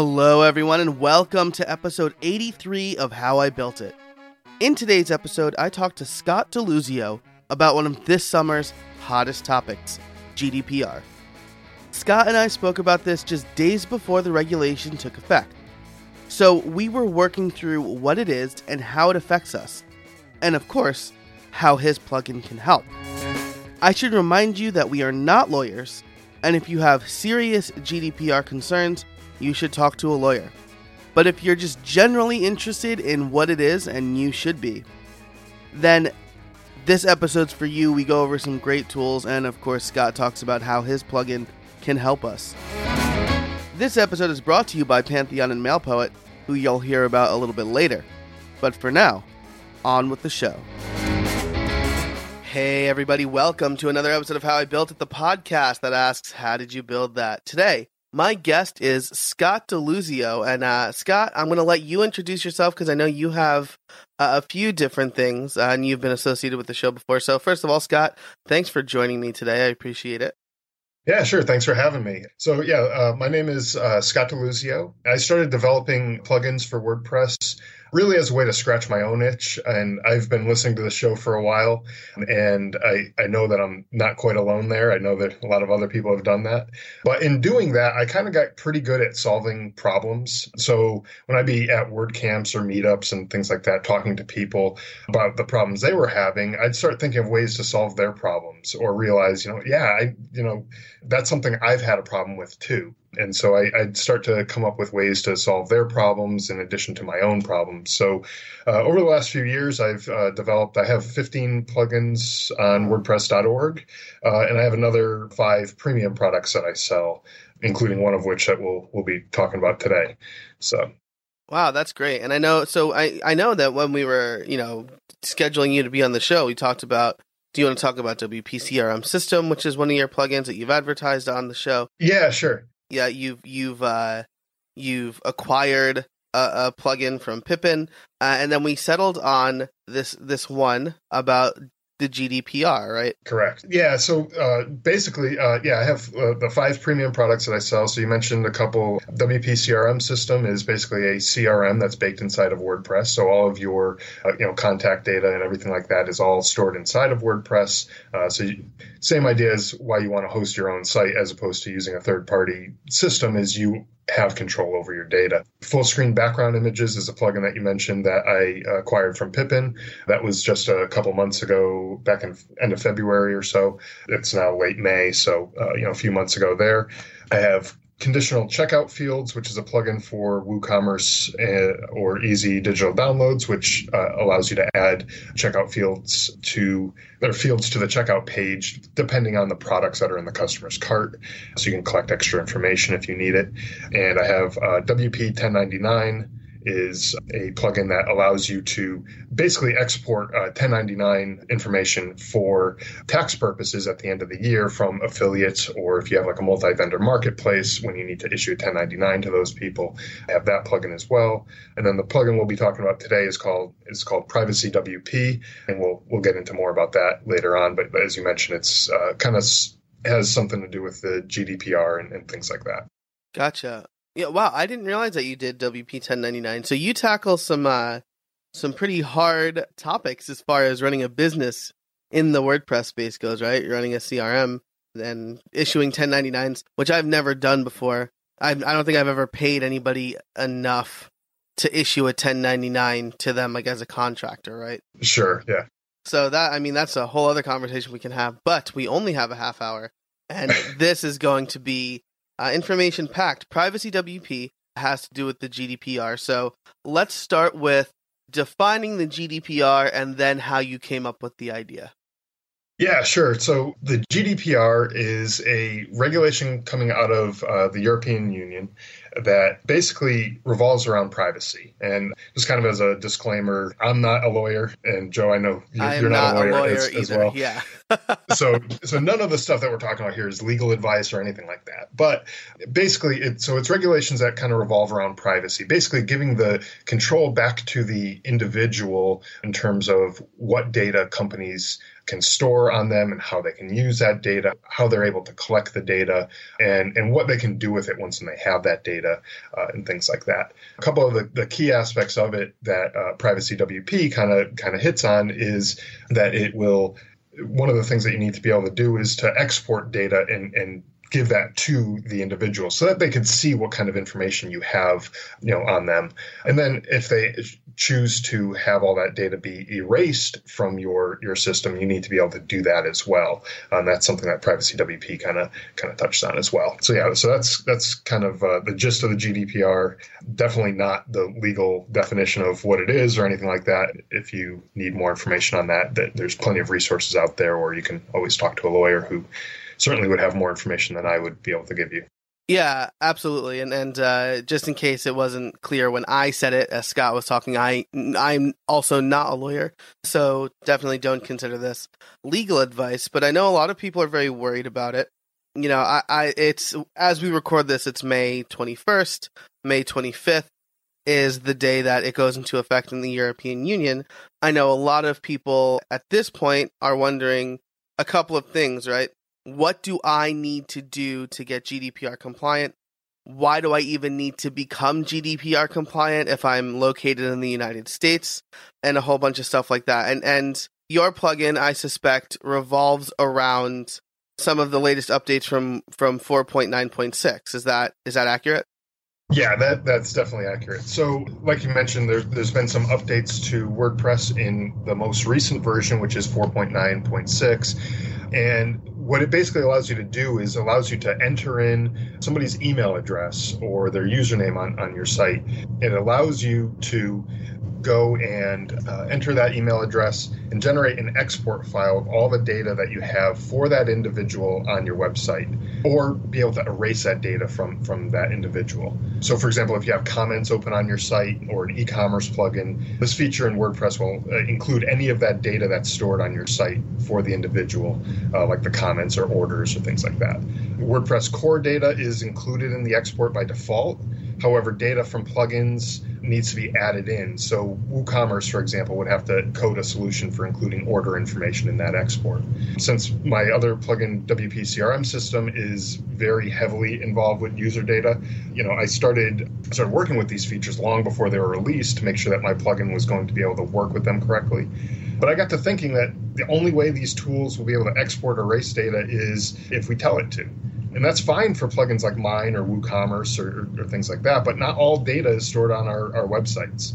Hello, everyone, and welcome to episode 83 of How I Built It. In today's episode, I talked to Scott DeLuzio about one of this summer's hottest topics GDPR. Scott and I spoke about this just days before the regulation took effect. So we were working through what it is and how it affects us, and of course, how his plugin can help. I should remind you that we are not lawyers, and if you have serious GDPR concerns, you should talk to a lawyer. But if you're just generally interested in what it is, and you should be, then this episode's for you. We go over some great tools, and of course, Scott talks about how his plugin can help us. This episode is brought to you by Pantheon and MailPoet, who you'll hear about a little bit later. But for now, on with the show. Hey, everybody, welcome to another episode of How I Built It, the podcast that asks, How did you build that? Today, my guest is Scott DeLuzio. And uh, Scott, I'm going to let you introduce yourself because I know you have uh, a few different things uh, and you've been associated with the show before. So, first of all, Scott, thanks for joining me today. I appreciate it. Yeah, sure. Thanks for having me. So, yeah, uh, my name is uh, Scott DeLuzio. I started developing plugins for WordPress really as a way to scratch my own itch. And I've been listening to the show for a while, and I, I know that I'm not quite alone there. I know that a lot of other people have done that. But in doing that, I kind of got pretty good at solving problems. So when I'd be at WordCamps or meetups and things like that, talking to people about the problems they were having, I'd start thinking of ways to solve their problems or realize, you know, yeah, I, you know, that's something I've had a problem with too and so I, would start to come up with ways to solve their problems in addition to my own problems. So uh, over the last few years, I've uh, developed. I have 15 plugins on WordPress.org, uh, and I have another five premium products that I sell, including one of which that we'll we'll be talking about today. So. Wow, that's great. And I know so I, I know that when we were, you know, scheduling you to be on the show, we talked about do you want to talk about WP-CRM system, which is one of your plugins that you've advertised on the show? Yeah, sure yeah, you've you've uh, you've acquired a, a plugin from Pippin, uh, and then we settled on this this one about the GDPR, right? Correct. Yeah. So uh, basically, uh, yeah, I have uh, the five premium products that I sell. So you mentioned a couple. WP CRM system is basically a CRM that's baked inside of WordPress. So all of your uh, you know contact data and everything like that is all stored inside of WordPress. Uh, so you, same idea as why you want to host your own site as opposed to using a third party system is you have control over your data. Full screen background images is a plugin that you mentioned that I acquired from Pippin. That was just a couple months ago, back in end of February or so. It's now late May, so uh, you know a few months ago there. I have conditional checkout fields, which is a plugin for WooCommerce uh, or Easy Digital Downloads, which uh, allows you to add checkout fields to their fields to the checkout page, depending on the products that are in the customer's cart. So you can collect extra information if you need it. And I have uh, WP 1099 is a plugin that allows you to basically export uh, 1099 information for tax purposes at the end of the year from affiliates or if you have like a multi-vendor marketplace when you need to issue a 1099 to those people I have that plugin as well and then the plugin we'll be talking about today is called is called privacy wp and we'll we'll get into more about that later on but, but as you mentioned it's uh, kind of has something to do with the gdpr and, and things like that Gotcha. Yeah, wow, I didn't realize that you did WP 1099. So you tackle some uh some pretty hard topics as far as running a business in the WordPress space goes, right? You're running a CRM and issuing 1099s, which I've never done before. I I don't think I've ever paid anybody enough to issue a 1099 to them like as a contractor, right? Sure, yeah. So that I mean that's a whole other conversation we can have, but we only have a half hour and this is going to be uh, information packed. Privacy WP has to do with the GDPR. So let's start with defining the GDPR and then how you came up with the idea. Yeah, sure. So the GDPR is a regulation coming out of uh, the European Union that basically revolves around privacy. And just kind of as a disclaimer, I'm not a lawyer, and Joe, I know you're, you're not, not, a lawyer, lawyer as, as, well. Yeah. so, so none of the stuff that we're talking about here is legal advice or anything like that. But basically, it, so it's regulations that kind of revolve around privacy, basically giving the control back to the individual in terms of what data companies can store on them and how they can use that data, how they're able to collect the data, and, and what they can do with it once they have that data, uh, and things like that. A couple of the, the key aspects of it that uh, Privacy WP kind of kind of hits on is that it will. One of the things that you need to be able to do is to export data and, and give that to the individual so that they can see what kind of information you have you know on them and then if they choose to have all that data be erased from your your system you need to be able to do that as well. And that's something that privacy wp kind of kind of touched on as well. So yeah so that's that's kind of uh, the gist of the gdpr definitely not the legal definition of what it is or anything like that. If you need more information on that, that there's plenty of resources out there or you can always talk to a lawyer who certainly would have more information than I would be able to give you. Yeah, absolutely. And and uh, just in case it wasn't clear when I said it, as Scott was talking, I I'm also not a lawyer, so definitely don't consider this legal advice. But I know a lot of people are very worried about it. You know, I, I it's as we record this, it's May 21st, May 25th is the day that it goes into effect in the European Union. I know a lot of people at this point are wondering a couple of things, right? What do I need to do to get GDPR compliant? Why do I even need to become GDPR compliant if I'm located in the United States? And a whole bunch of stuff like that. And and your plugin, I suspect, revolves around some of the latest updates from from 4.9.6. Is that is that accurate? Yeah, that that's definitely accurate. So, like you mentioned, there, there's been some updates to WordPress in the most recent version, which is 4.9.6, and what it basically allows you to do is allows you to enter in somebody's email address or their username on, on your site. It allows you to go and uh, enter that email address and generate an export file of all the data that you have for that individual on your website or be able to erase that data from from that individual. So for example if you have comments open on your site or an e-commerce plugin this feature in wordpress will uh, include any of that data that's stored on your site for the individual uh, like the comments or orders or things like that. Wordpress core data is included in the export by default However, data from plugins needs to be added in. So WooCommerce, for example, would have to code a solution for including order information in that export. Since my other plugin WP CRM system is very heavily involved with user data, you know, I started started working with these features long before they were released to make sure that my plugin was going to be able to work with them correctly. But I got to thinking that the only way these tools will be able to export or erase data is if we tell it to and that's fine for plugins like mine or WooCommerce or, or, things like that. But not all data is stored on our, our websites.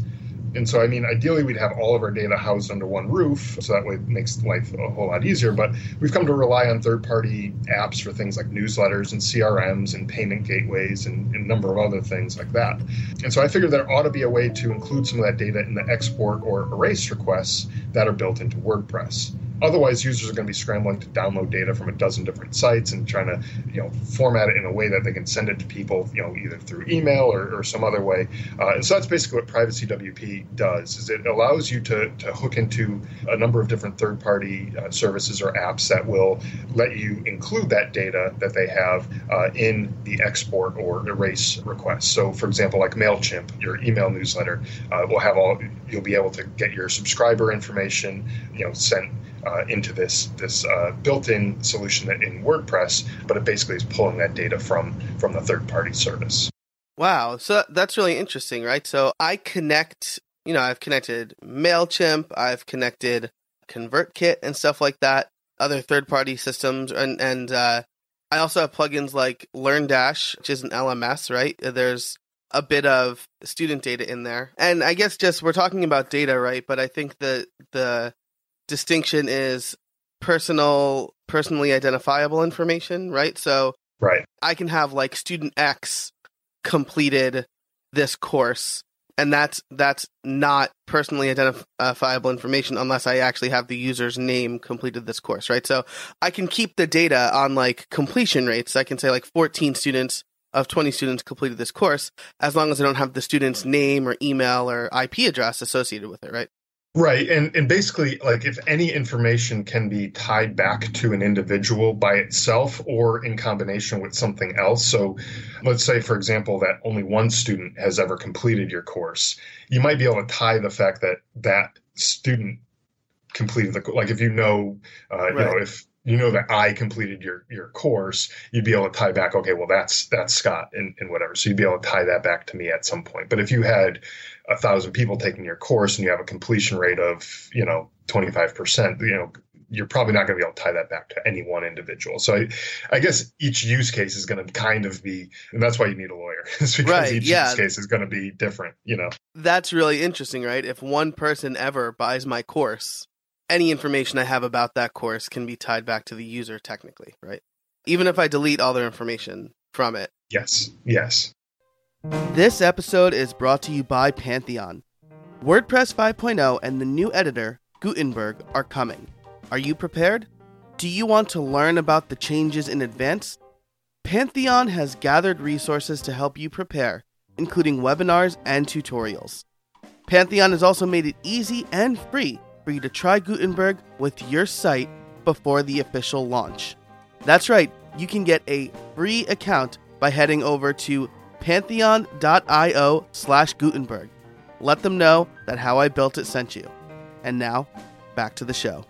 And so, I mean, ideally, we'd have all of our data housed under one roof, so that way it makes life a whole lot easier. But we've come to rely on third-party apps for things like newsletters and CRMs and payment gateways and, and, a number of other things like that. And so, I figured there ought to be a way to include some of that data in the export or erase requests that are built into WordPress. Otherwise, users are going to be scrambling to download data from a dozen different sites and trying to, you know, format it in a way that they can send it to people, you know, either through email or, or some other way. Uh, and so that's basically what Privacy WP does: is it allows you to to hook into a number of different third-party uh, services or apps that will let you include that data that they have uh, in the export or erase request. So, for example, like Mailchimp, your email newsletter uh, will have all. You'll be able to get your subscriber information, you know, sent uh, into this this uh, built-in solution in WordPress, but it basically is pulling that data from from the third-party service. Wow, so that's really interesting, right? So I connect, you know, I've connected Mailchimp, I've connected ConvertKit and stuff like that, other third-party systems, and and uh, I also have plugins like LearnDash, which is an LMS, right? There's a bit of student data in there, and I guess just we're talking about data, right? But I think the the distinction is personal personally identifiable information, right? So right. I can have like student X completed this course and that's that's not personally identifiable information unless I actually have the user's name completed this course, right? So I can keep the data on like completion rates. I can say like 14 students of 20 students completed this course as long as I don't have the student's name or email or IP address associated with it, right? Right. And and basically like if any information can be tied back to an individual by itself or in combination with something else. So let's say for example that only one student has ever completed your course. You might be able to tie the fact that that student completed the like if you know uh, right. you know if you know that I completed your your course, you'd be able to tie back. Okay, well that's that's Scott and, and whatever. So you'd be able to tie that back to me at some point. But if you had a thousand people taking your course and you have a completion rate of you know twenty five percent, you know you're probably not going to be able to tie that back to any one individual. So I, I guess each use case is going to kind of be, and that's why you need a lawyer, because right, each yeah. use case is going to be different. You know, that's really interesting, right? If one person ever buys my course, any information I have about that course can be tied back to the user technically, right? Even if I delete all their information from it. Yes, yes. This episode is brought to you by Pantheon. WordPress 5.0 and the new editor, Gutenberg, are coming. Are you prepared? Do you want to learn about the changes in advance? Pantheon has gathered resources to help you prepare, including webinars and tutorials. Pantheon has also made it easy and free for you to try Gutenberg with your site before the official launch. That's right, you can get a free account by heading over to pantheon.io slash Gutenberg. Let them know that How I Built It sent you. And now, back to the show.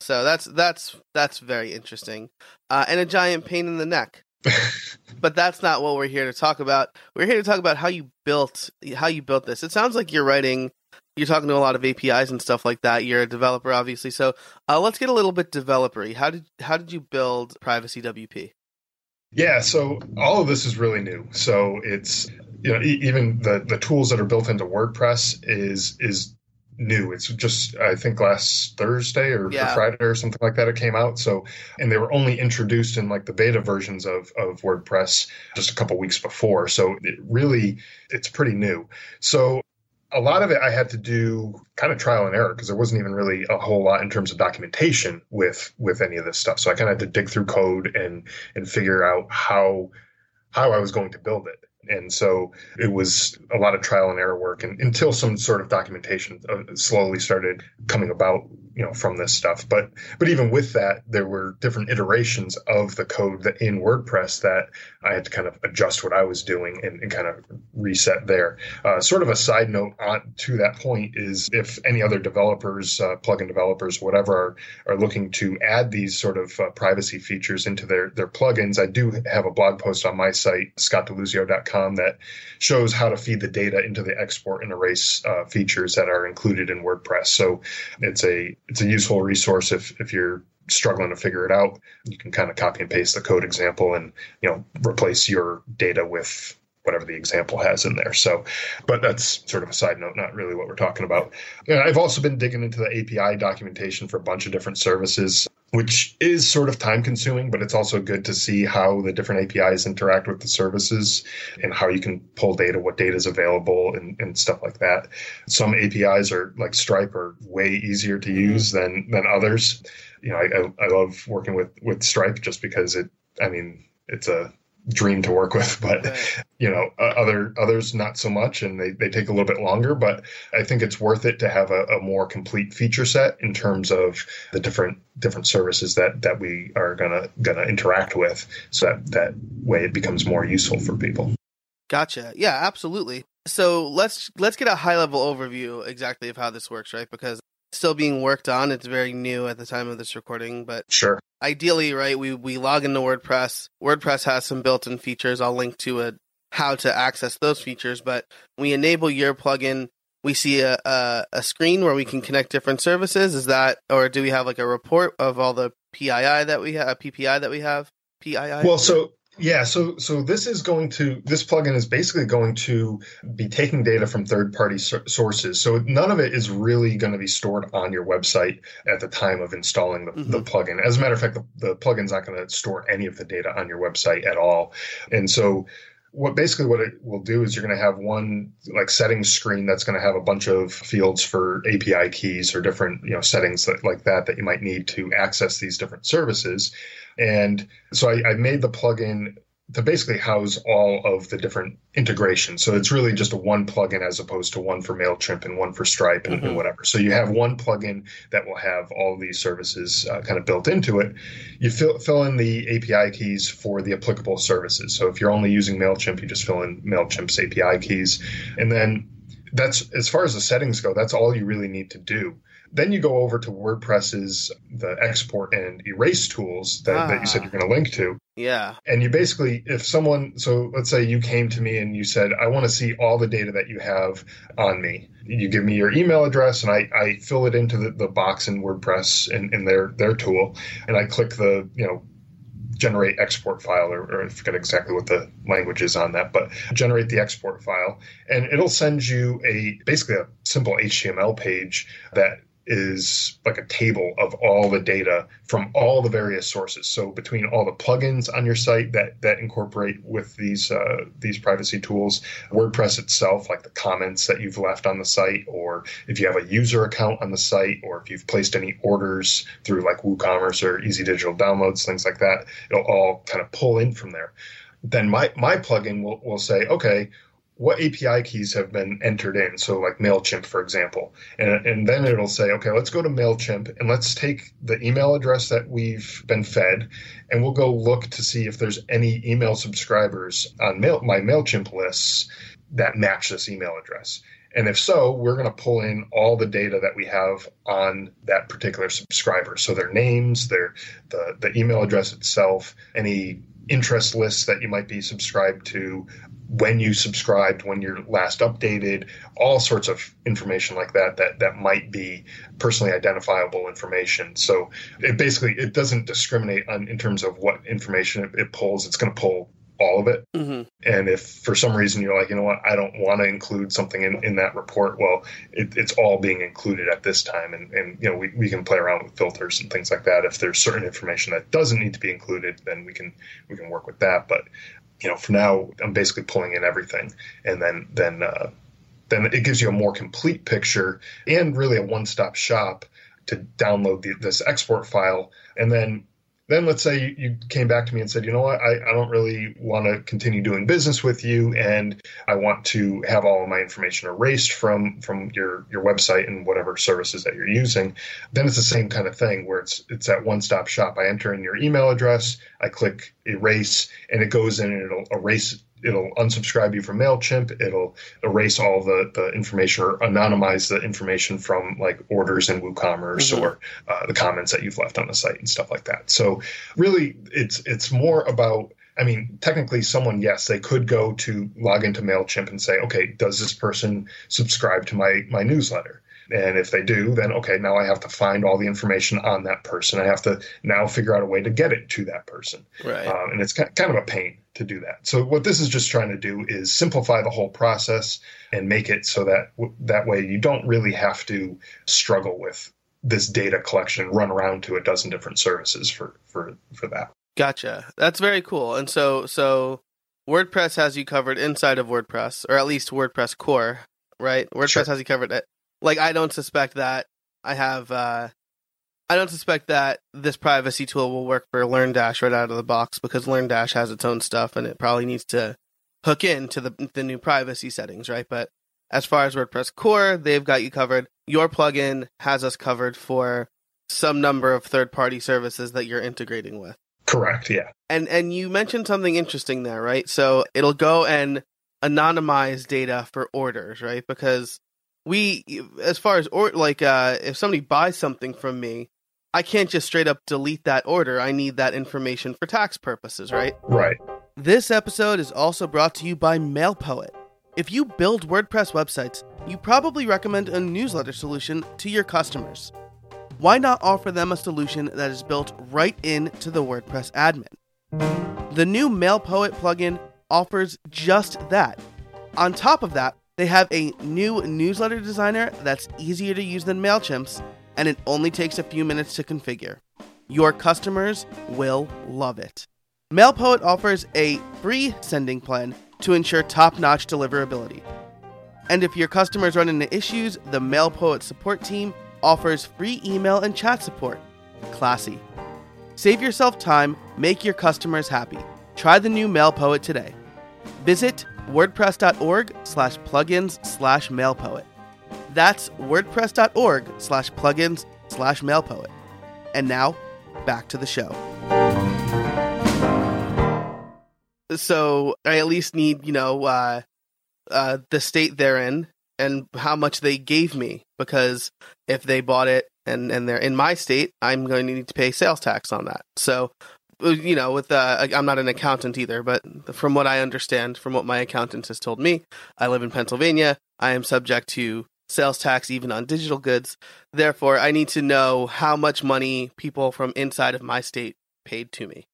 So that's that's that's very interesting, uh, and a giant pain in the neck. but that's not what we're here to talk about. We're here to talk about how you built how you built this. It sounds like you're writing you're talking to a lot of APIs and stuff like that. You're a developer, obviously. So uh, let's get a little bit developery. How did how did you build Privacy WP? Yeah, so all of this is really new. So it's you know even the the tools that are built into WordPress is is new. It's just I think last Thursday or, yeah. or, Friday or something like that it came out. So and they were only introduced in like the beta versions of of WordPress just a couple weeks before. So it really it's pretty new. So a lot of it I had to do kind of trial and error because there wasn't even really a whole lot in terms of documentation with with any of this stuff. So I kind of had to dig through code and and figure out how how I was going to build it. And so it was a lot of trial and error work and, until some sort of documentation uh, slowly started coming about you know from this stuff. But but even with that there were different iterations of the code that in wordpress that i had to kind of adjust what i was doing and, and kind of reset there. Uh, sort of a side note on to that point is if any other developers uh, plugin developers whatever are, are looking to add these sort of uh, privacy features into their their plugins i do have a blog post on my site scottdeluzio.com that shows how to feed the data into the export and erase uh, features that are included in wordpress so it's a it's a useful resource if if you're struggling to figure it out. You can kind of copy and paste the code example and you know replace your data with whatever the example has in there. So, but that's sort of a side note, not really what we're talking about. And I've also been digging into the API documentation for a bunch of different services, which is sort of time consuming, but it's also good to see how the different APIs interact with the services and how you can pull data, what data is available, and, and stuff like that. Some APIs are like Stripe are way easier to mm-hmm. use than than others. You know, I, I love working with with Stripe just because it. I mean, it's a dream to work with but right. you know other others not so much and they, they take a little bit longer but i think it's worth it to have a, a, more complete feature set in terms of the different different services that that we are gonna gonna interact with so that that way it becomes more useful for people. Gotcha. Yeah absolutely. So let's let's get a high level overview exactly of how this works right? Because still being worked on. It's very new at the time of this recording, but sure. Ideally, right, we we log into WordPress. WordPress has some built-in features. I'll link to it how to access those features, but we enable your plugin. We see a, a, a screen where we can connect different services. Is that, or do we have like a report of all the PII uh, that we have, PPI that we have? PII. Well, so yeah, so so this is going to this plugin is basically going to be taking data from third party sources. So none of it is really going to be stored on your website at the time of installing the, mm-hmm. the plugin. As a matter of fact, the, the plugin's not going to store any of the data on your website at all. And so what basically what it will do is you're going to have one like settings screen that's going to have a bunch of fields for API keys or different you know settings that, like that that you might need to access these different services. And so I, I made the plugin to basically house all of the different integrations. So it's really just a one plugin as opposed to one for MailChimp and one for Stripe and, mm-hmm. and whatever. So you have one plugin that will have all these services uh, kind of built into it. You fill, fill in the API keys for the applicable services. So if you're only using MailChimp, you just fill in MailChimp's API keys. And then that's as far as the settings go, that's all you really need to do. Then you go over to WordPress's the export and erase tools that, ah. that you said you're going to link to. Yeah. And you basically, if someone, so let's say you came to me and you said, I want to see all the data that you have on me. You give me your email address and I, I fill it into the, the box in WordPress in, in their, their tool. And I click the, you know, generate export file, or, or, I forget exactly what the language is on that, but generate the export file, and it'll send you a basically a simple HTML page that is like a table of all the data from all the various sources. So between all the plugins on your site that that incorporate with these uh, these privacy tools, WordPress itself, like the comments that you've left on the site, or if you have a user account on the site, or if you've placed any orders through like WooCommerce or Easy Digital Downloads, things like that, it'll all kind of pull in from there. Then my my plugin will will say, okay, what API keys have been entered in. So, like MailChimp, for example. And, and then it'll say, okay, let's go to MailChimp and let's take the email address that we've been fed and we'll go look to see if there's any email subscribers on mail, my MailChimp lists that match this email address. And if so, we're going to pull in all the data that we have on that particular subscriber. So their names, their the, the email address itself, any interest lists that you might be subscribed to, when you subscribed, when you're last updated, all sorts of information like that that that might be personally identifiable information. So it basically it doesn't discriminate on in terms of what information it, it pulls. It's going to pull all of it. Mm-hmm. And if for some reason you're like, you know what, I don't want to include something in, in that report, well, it, it's all being included at this time. And, and you know, we, we can play around with filters and things like that. If there's certain information that doesn't need to be included, then we can we can work with that. But you know, for now, I'm basically pulling in everything, and then then uh, then it gives you a more complete picture and really a one-stop shop to download the, this export file, and then then let's say you, came back to me and said, you know what, I, I don't really want to continue doing business with you, and I want to have all of my information erased from from your your website and whatever services that you're using. Then it's the same kind of thing where it's it's that one stop shop. I enter in your email address, I click erase, and it goes in and it'll erase it'll unsubscribe you from MailChimp. It'll erase all the, the information or anonymize the information from like orders in WooCommerce mm-hmm. or uh, the comments that you've left on the site and stuff like that. So really, it's it's more about. I mean, technically, someone yes, they could go to log into Mailchimp and say, okay, does this person subscribe to my my newsletter? And if they do, then okay, now I have to find all the information on that person. I have to now figure out a way to get it to that person. Right. Um, and it's kind of a pain to do that. So what this is just trying to do is simplify the whole process and make it so that that way you don't really have to struggle with this data collection run around to a dozen different services for for for that. Gotcha. That's very cool. And so so WordPress has you covered inside of WordPress, or at least WordPress core, right? WordPress sure. has you covered. Like I don't suspect that I have uh I don't suspect that this privacy tool will work for LearnDash right out of the box because LearnDash has its own stuff and it probably needs to hook into the the new privacy settings, right? But as far as WordPress core, they've got you covered. Your plugin has us covered for some number of third-party services that you're integrating with. Correct, yeah. And and you mentioned something interesting there, right? So it'll go and anonymize data for orders, right? Because we as far as or like uh if somebody buys something from me i can't just straight up delete that order. I need that information for tax purposes right? Right. This episode is also brought to you by mailpoet if you build wordpress websites you probably recommend a newsletter solution to your customers. Why not offer them a solution that is built right into the wordpress admin? The new mailpoet plugin offers just that. On top of that they have a new newsletter designer that's easier to use than MailChimp's, and it only takes a few minutes to configure. Your customers will love it. MailPoet offers a free sending plan to ensure top notch deliverability. And if your customers run into issues, the MailPoet support team offers free email and chat support. Classy. Save yourself time, make your customers happy. Try the new MailPoet today. Visit wordpress.org slash plugins slash mailpoet. That's wordpress.org slash plugins slash mailpoet. And now, back to the show. So I at least need, you know, uh, uh, the state they're in, and how much they gave me because if they bought it and and they're in my state, I'm going to need to pay sales tax on that. So you know, with uh, I'm not an accountant either, but from what I understand, from what my accountant has told me, I live in Pennsylvania. I am subject to sales tax even on digital goods. Therefore, I need to know how much money people from inside of my state paid to me.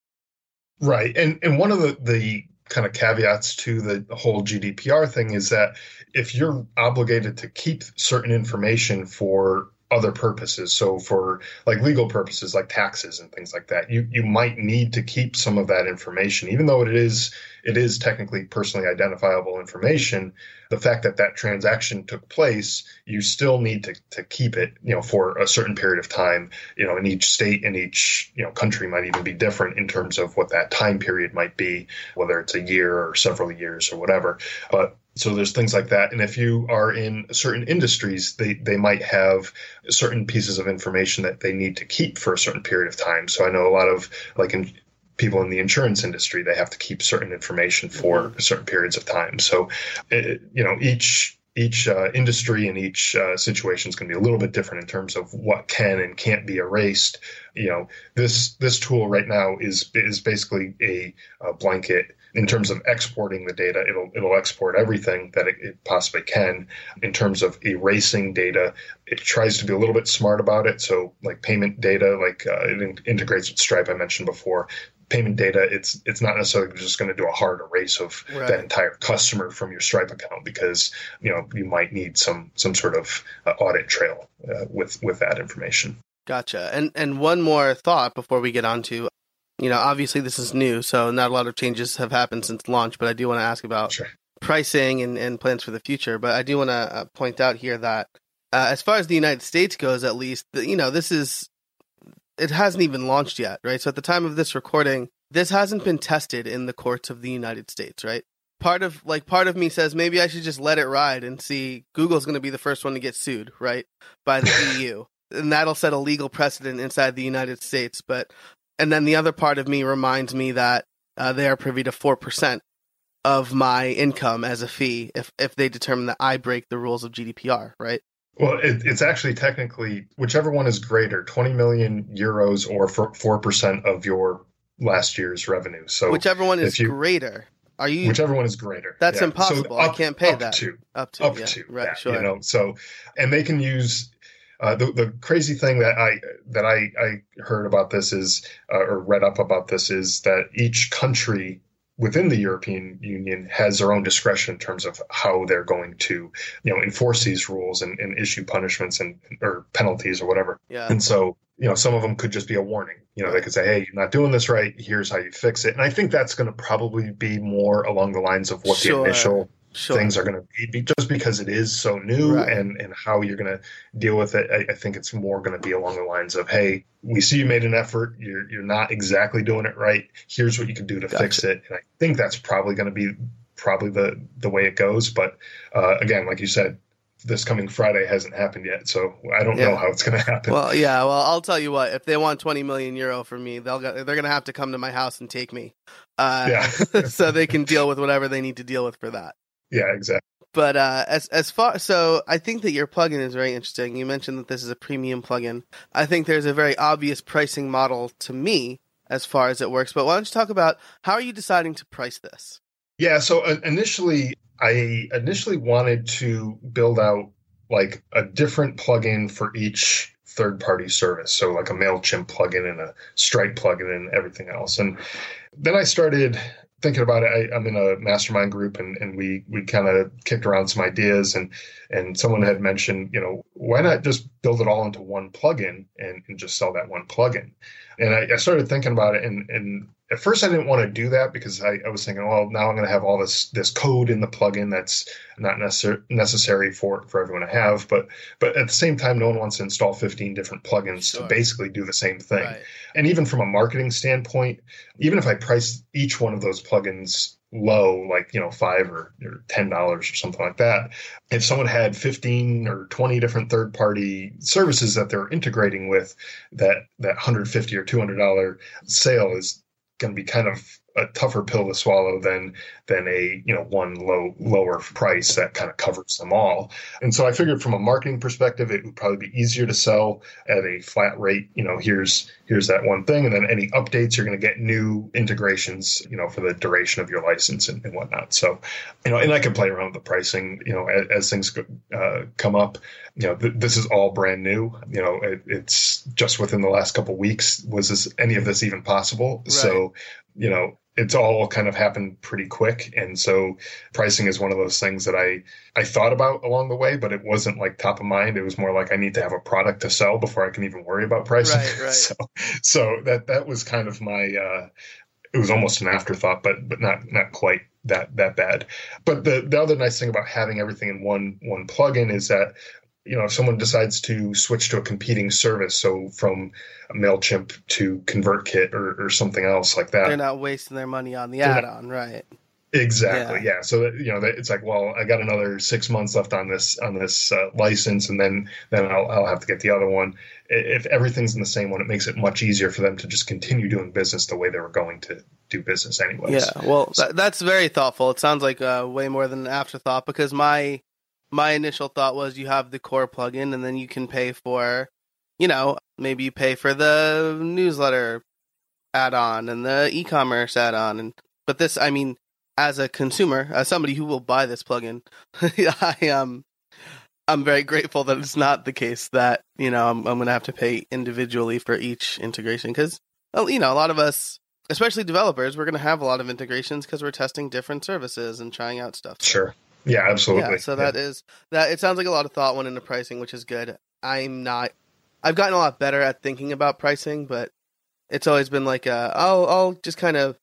Right, and and one of the the kind of caveats to the whole GDPR thing is that if you're obligated to keep certain information for other purposes. So for like legal purposes, like taxes and things like that, you you might need to keep some of that information, even though it is it is technically personally identifiable information. The fact that that transaction took place, you still need to to keep it, you know, for a certain period of time. You know, in each state and each you know country might even be different in terms of what that time period might be, whether it's a year or several years or whatever. But so there's things like that and if you are in certain industries they they might have certain pieces of information that they need to keep for a certain period of time so i know a lot of like in people in the insurance industry they have to keep certain information for mm-hmm. certain periods of time so it, you know each each uh, industry and each uh, situation is going to be a little bit different in terms of what can and can't be erased. You know, this this tool right now is is basically a, a blanket in terms of exporting the data, it'll it'll export everything that it, it, possibly can. In terms of erasing data, it tries to be a little bit smart about it. So, like payment data, like uh, it in- integrates with Stripe, I mentioned before. Payment data, it's it's not necessarily just going to do a hard erase of right. that entire customer from your Stripe account because you know you might need some some sort of uh, audit trail uh, with with that information. Gotcha. And and one more thought before we get on to you know, obviously this is new, so not a lot of changes have happened since launch, but I do want to ask about sure. pricing and, and plans for the future. But I do want to uh, point out here that uh, as far as the United States goes, at least, you know, this is, it hasn't even launched yet, right? So at the time of this recording, this hasn't been tested in the courts of the United States, right? Part of, like, part of me says maybe I should just let it ride and see Google's going to be the first one to get sued, right? By the EU. And that'll set a legal precedent inside the United States. But and then the other part of me reminds me that uh, they are privy to four percent of my income as a fee if if they determine that I break the rules of GDPR, right? Well, it, it's actually technically whichever one is greater, twenty million euros or four percent of your last year's revenue. So whichever one is you, greater. Are you whichever one is greater? That's yeah. impossible. So up, I can't pay up that. To, up to up yeah. to right. Yeah, sure. You know, so and they can use uh, the, the crazy thing that I that I, I heard about this is uh, or read up about this is that each country within the European Union has their own discretion in terms of how they're going to you know enforce these rules and, and issue punishments and or penalties or whatever. Yeah. And so you know some of them could just be a warning. You know they could say, hey, you're not doing this right. Here's how you fix it. And I think that's going to probably be more along the lines of what sure. the initial sure. things are going to be just because it is so new right. and and how you're going to deal with it I, I, think it's more going to be along the lines of hey we see you made an effort you're you're not exactly doing it right here's what you can do to gotcha. fix it and i think that's probably going to be probably the the way it goes but uh, again like you said this coming Friday hasn't happened yet, so I don't yeah. know how it's going to happen. Well, yeah, well, I'll tell you what. If they want 20 million euro from me, they'll go, they're going to have to come to my house and take me, uh, yeah. so they can deal with whatever they need to deal with for that. Yeah, exactly. But uh, as as far so, I think that your plugin is very interesting. You mentioned that this is a premium plugin. I think there's a very obvious pricing model to me as far as it works. But why don't you talk about how are you deciding to price this? Yeah. So uh, initially, I initially wanted to build out like a different plugin for each third party service. So like a Mailchimp plugin and a Stripe plugin and everything else. And then I started thinking about it, I, am in a mastermind group, and, and we we kind of kicked around some ideas, and and someone had mentioned, you know, why not just build it all into one plugin and, and just sell that one plugin? And I, I started thinking about it, and and at first I didn't want to do that because I, I was thinking, well, now I'm going to have all this this code in the plugin that's not necessar- necessary for for everyone to have. But but at the same time, no one wants to install 15 different plugins sure. to basically do the same thing. Right. And even from a marketing standpoint, even if I price each one of those plugins low, like you know five or, or ten dollars or something like that. If someone had fifteen or twenty different third party services that they're integrating with, that that hundred fifty or two hundred dollar sale is going to be kind of a tougher pill to swallow than than a you know one low lower price that kind of covers them all. And so I figured from a marketing perspective, it would probably be easier to sell at a flat rate. You know, here's here's that one thing, and then any updates you're going to get new integrations. You know, for the duration of your license and, and whatnot. So, you know, and I can play around with the pricing. You know, as, as things uh, come up. You know, th- this is all brand new. You know, it, it's just within the last couple weeks was this any of this even possible? Right. So, you know, it's all kind of happened pretty quick. And so pricing is one of those things that i i thought about along the way but it wasn't like top of mind. It was more like i need to have a product to sell before i can even worry about pricing. Right, right. so so that that was kind of my uh it was almost an afterthought but but not not quite that that bad. But the the other nice thing about having everything in one one plugin is that you know, if someone decides to switch to a competing service, so from MailChimp to ConvertKit or, or something else like that. They're not wasting their money on the add on, right? Exactly. Yeah. yeah. So that, you know, it's like, well, I got another six months left on this on this uh, license, and then then I'll, I'll have to get the other one. If everything's in the same one, it makes it much easier for them to just continue doing business the way they were going to do business anyways. Yeah. Well, so, that's very thoughtful. It sounds like uh, way more than an afterthought because my my initial thought was you have the core plugin and then you can pay for, you know, maybe you pay for the newsletter add-on and the e-commerce add-on and but this I mean as a consumer, as somebody who will buy this plugin, I um, I'm very grateful that it's not the case that, you know, I'm I'm going to have to pay individually for each integration cuz you know, a lot of us especially developers, we're going to have a lot of integrations because we're testing different services and trying out stuff. Sure. Yeah, absolutely. Yeah, so that yeah. is that. It sounds like a lot of thought went into pricing, which is good. I'm not. I've gotten a lot better at thinking about pricing, but it's always been like a, I'll I'll just kind of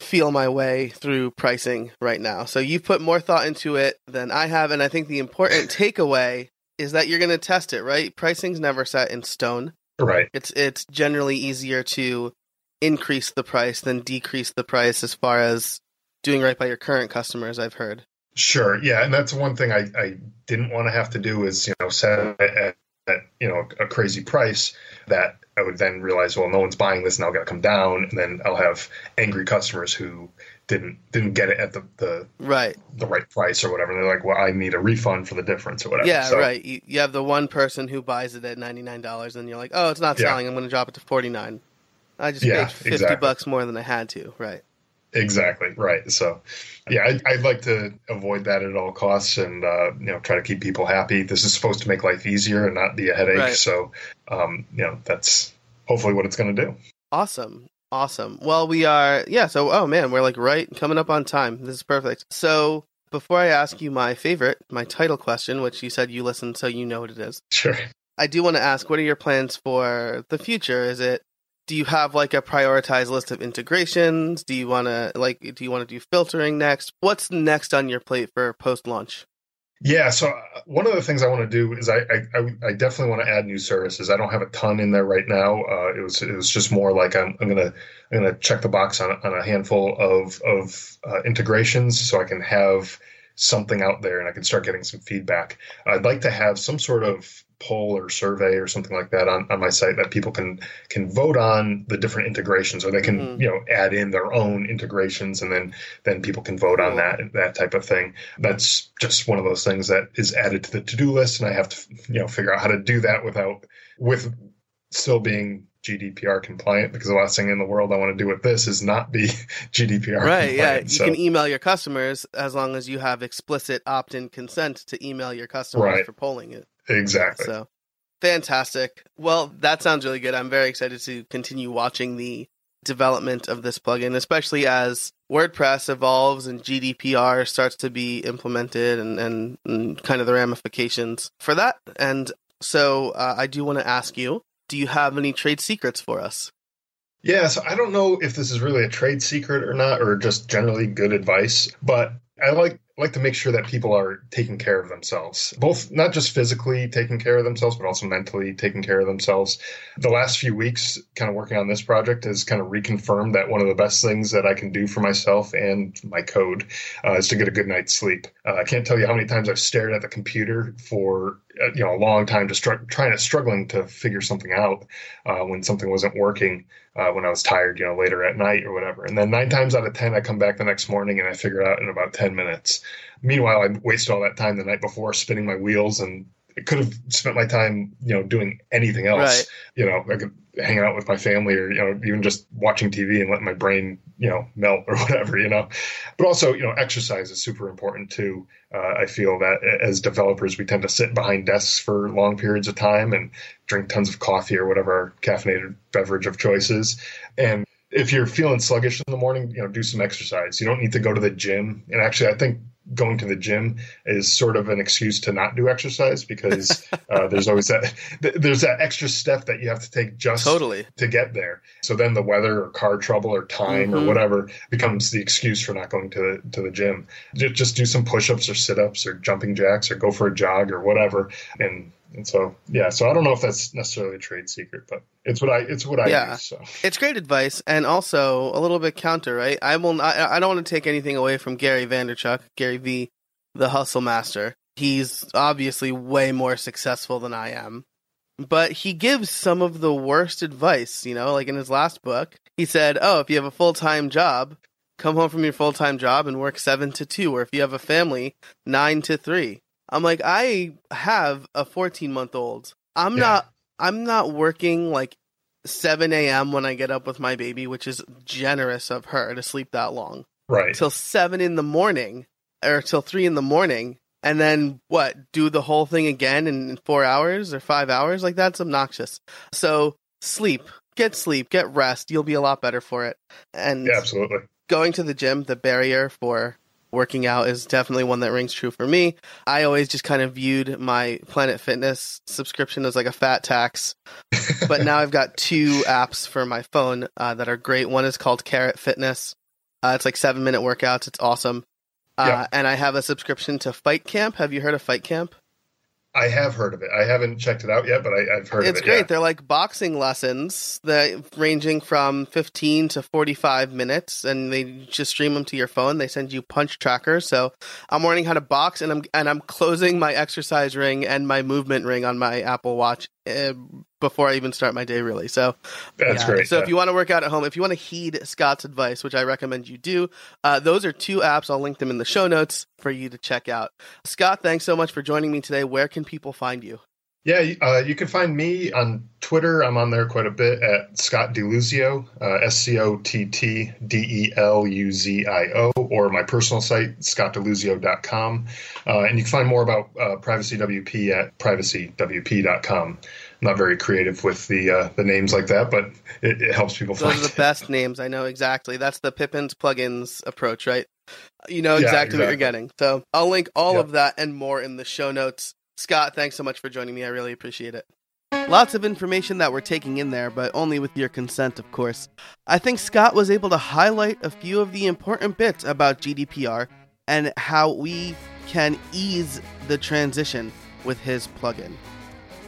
feel my way through pricing right now. So you've put more thought into it than I have, and I think the important takeaway is that you're going to test it. Right? Pricing's never set in stone. Right. It's it's generally easier to increase the price than decrease the price as far as doing right by your current customers. I've heard. Sure. Yeah, and that's one thing I, I didn't want to have to do is you know set it at, at you know a crazy price that I would then realize well no one's buying this and I'll got to come down and then I'll have angry customers who didn't didn't get it at the, the right the right price or whatever. And they're like, well, I need a refund for the difference or whatever. Yeah, so, right. You, you have the one person who buys it at ninety nine dollars, and you're like, oh, it's not selling. Yeah. I'm going to drop it to forty nine. I just yeah, paid fifty exactly. bucks more than I had to. Right. Exactly right. So, yeah, I, would like to avoid that at all costs, and uh, you know, try to keep people happy. This is supposed to make life easier and not be a headache. Right. So, um, you know, that's hopefully what it's going to do. Awesome, awesome. Well, we are, yeah. So, oh man, we're like right coming up on time. This is perfect. So, before I ask you my favorite, my title question, which you said you listened, so you know what it is. Sure. I do want to ask, what are your plans for the future? Is it do you have like a prioritized list of integrations? Do you want to like do you want to do filtering next? What's next on your plate for post launch? Yeah, so uh, one of the things I want to do is I, I, I definitely want to add new services. I don't have a ton in there right now. Uh, it was it was just more like I'm, I'm gonna I'm gonna check the box on, on a handful of of uh, integrations so I can have something out there and I can start getting some feedback. I'd like to have some sort of poll or survey or something like that on, on my site that people can can vote on the different integrations or they can mm-hmm. you know add in their own integrations and then then people can vote on that that type of thing that's just one of those things that is added to the to-do list and i have to you know figure out how to do that without with still being GDPR compliant because the last thing in the world I want to do with this is not be GDPR compliant right. Yeah, you so. can email your customers as long as you have explicit opt-in consent to email your customers right. for polling it. Exactly. So fantastic. Well, that sounds really good. I'm very excited to continue watching the development of this plugin, especially as WordPress evolves and GDPR starts to be implemented and, and, and kind of the ramifications for that. And so uh, I do want to ask you do you have any trade secrets for us? Yeah, so I don't know if this is really a trade secret or not, or just generally good advice, but I like like to make sure that people are taking care of themselves, both not just physically taking care of themselves, but also mentally taking care of themselves. The last few weeks, kind of working on this project, has kind of reconfirmed that one of the best things that I can do for myself and my code uh, is to get a good night's sleep. Uh, I can't tell you how many times I've stared at the computer for uh, you know a long time, just try, trying to struggling to figure something out uh, when something wasn't working uh, when I was tired, you know, later at night or whatever. And then nine times out of 10, I come back the next morning and I figure it out in about 10 minutes. Meanwhile, I wasted all that time the night before spinning my wheels and I could have spent my time, you know, doing anything else. Right. You know, I could hang out with my family or, you know, even just watching TV and letting my brain, you know, melt or whatever, you know. But also, you know, exercise is super important too. Uh, I feel that as developers, we tend to sit behind desks for long periods of time and drink tons of coffee or whatever our caffeinated beverage of choice is. And if you're feeling sluggish in the morning, you know, do some exercise. You don't need to go to the gym. And actually, I think going to the gym is sort of an excuse to not do exercise because uh, there's always that there's that extra step that you have to take just Totally. to get there. So then the weather or car trouble or time or Mhm. whatever becomes the excuse for not going to the, to the gym. Ju- Just do some push-ups or sit-ups or jumping jacks or go for a jog or whatever. And and so yeah, so I don't know if that's necessarily a trade secret, but it's what I it's what I Yeah. use. So It's great advice, and also a little bit counter, right? I will. Not, I don't want to take anything away from Gary Vaynerchuk, Gary V, the hustle master. He's obviously way more successful than I am, but he gives some of the worst advice. You know, like in his last book, he said, "Oh, if you have a full time job, come home from your full time job and work seven to two, or if you have a family, nine to three. I'm like, I have a 14 month old. I'm Yeah. not. I'm not working like 7 a.m. when I get up with my baby, which is generous of her to sleep that long, right. till 7 in the morning or till 3 in the morning. And then what? Do the whole thing again in four hours or five hours? Like that's obnoxious. So sleep, get sleep, get rest. You'll be a lot better for it. And yeah, absolutely. going to the gym, the barrier for working out is definitely one that rings true for me. I always just kind of viewed my Planet Fitness subscription as like a fat tax, but now I've got two apps for my phone uh, that are great. One is called Carrot Fitness. Uh, it's like seven minute workouts. It's awesome. Uh, Yeah. And I have a subscription to FightCamp. Have you heard of FightCamp? I have heard of it. I haven't checked it out yet, but I, I've heard it's of it. great. yeah. They're like boxing lessons that ranging from 15 to 45 minutes and they just stream them to your phone. They send you punch trackers. So I'm learning how to box and I'm and I'm closing my exercise ring and my movement ring on my Apple Watch before I even start my day really. So That's yeah. great. So yeah. if you want to work out at home, if you want to heed Scott's advice, which I recommend you do, uh, those are two apps. I'll link them in the show notes for you to check out. Scott, thanks so much for joining me today. Where can people find you? Yeah, uh, you can find me on Twitter. I'm on there quite a bit at Scott DeLuzio, uh, S C O T T D E L U Z I O, or my personal site, scottdeluzio.com. Uh, and you can find more about uh, PrivacyWP at privacywp.com. I'm not very creative with the uh, the names like that, but it, it helps people Those find are the best names. I know exactly. That's the Pippin's Plugins approach, right? You know Yeah, exactly, what you're getting. So I'll link all Yep. of that and more in the show notes. Scott, thanks so much for joining me. I really appreciate it. Lots of information that we're taking in there, but only with your consent, of course. I think Scott was able to highlight a few of the important bits about GDPR and how we can ease the transition with his plugin.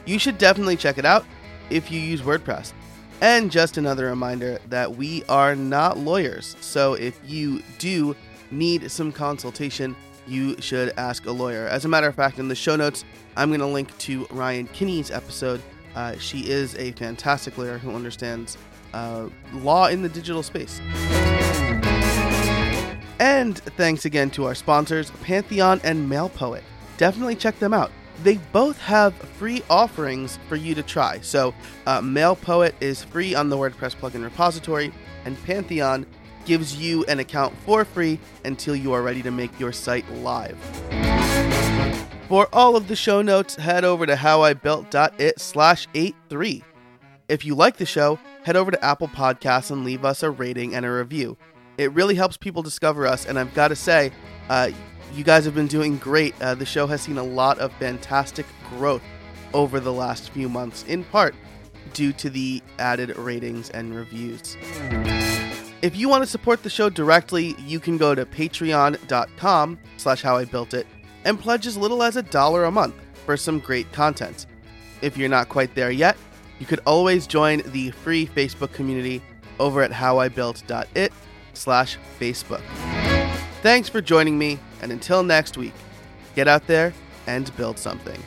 You should definitely check it out if you use WordPress. And just another reminder that we are not lawyers, so if you do need some consultation, you should ask a lawyer. As a matter of fact, in the show notes, I'm going to link to Rian Kinney's episode. Uh, she is a fantastic lawyer who understands uh, law in the digital space. And thanks again to our sponsors, Pantheon and MailPoet. Definitely check them out. They both have free offerings for you to try. So, uh, MailPoet is free on the WordPress plugin repository, and Pantheon gives you an account for free until you are ready to make your site live. For all of the show notes, head over to howibuilt.it slash 83. If you like the show, head over to Apple Podcasts and leave us a rating and a review. It really helps people discover us, and I've got to say, uh, you guys have been doing great. Uh, the show has seen a lot of fantastic growth over the last few months, in part due to the added ratings and reviews. If you want to support the show directly, you can go to patreon.com slash how I built it and pledge as little as a dollar a month for some great content. If you're not quite there yet, you could always join the free Facebook community over at howibuilt.it slash Facebook. Thanks for joining me, and until next week, get out there and build something.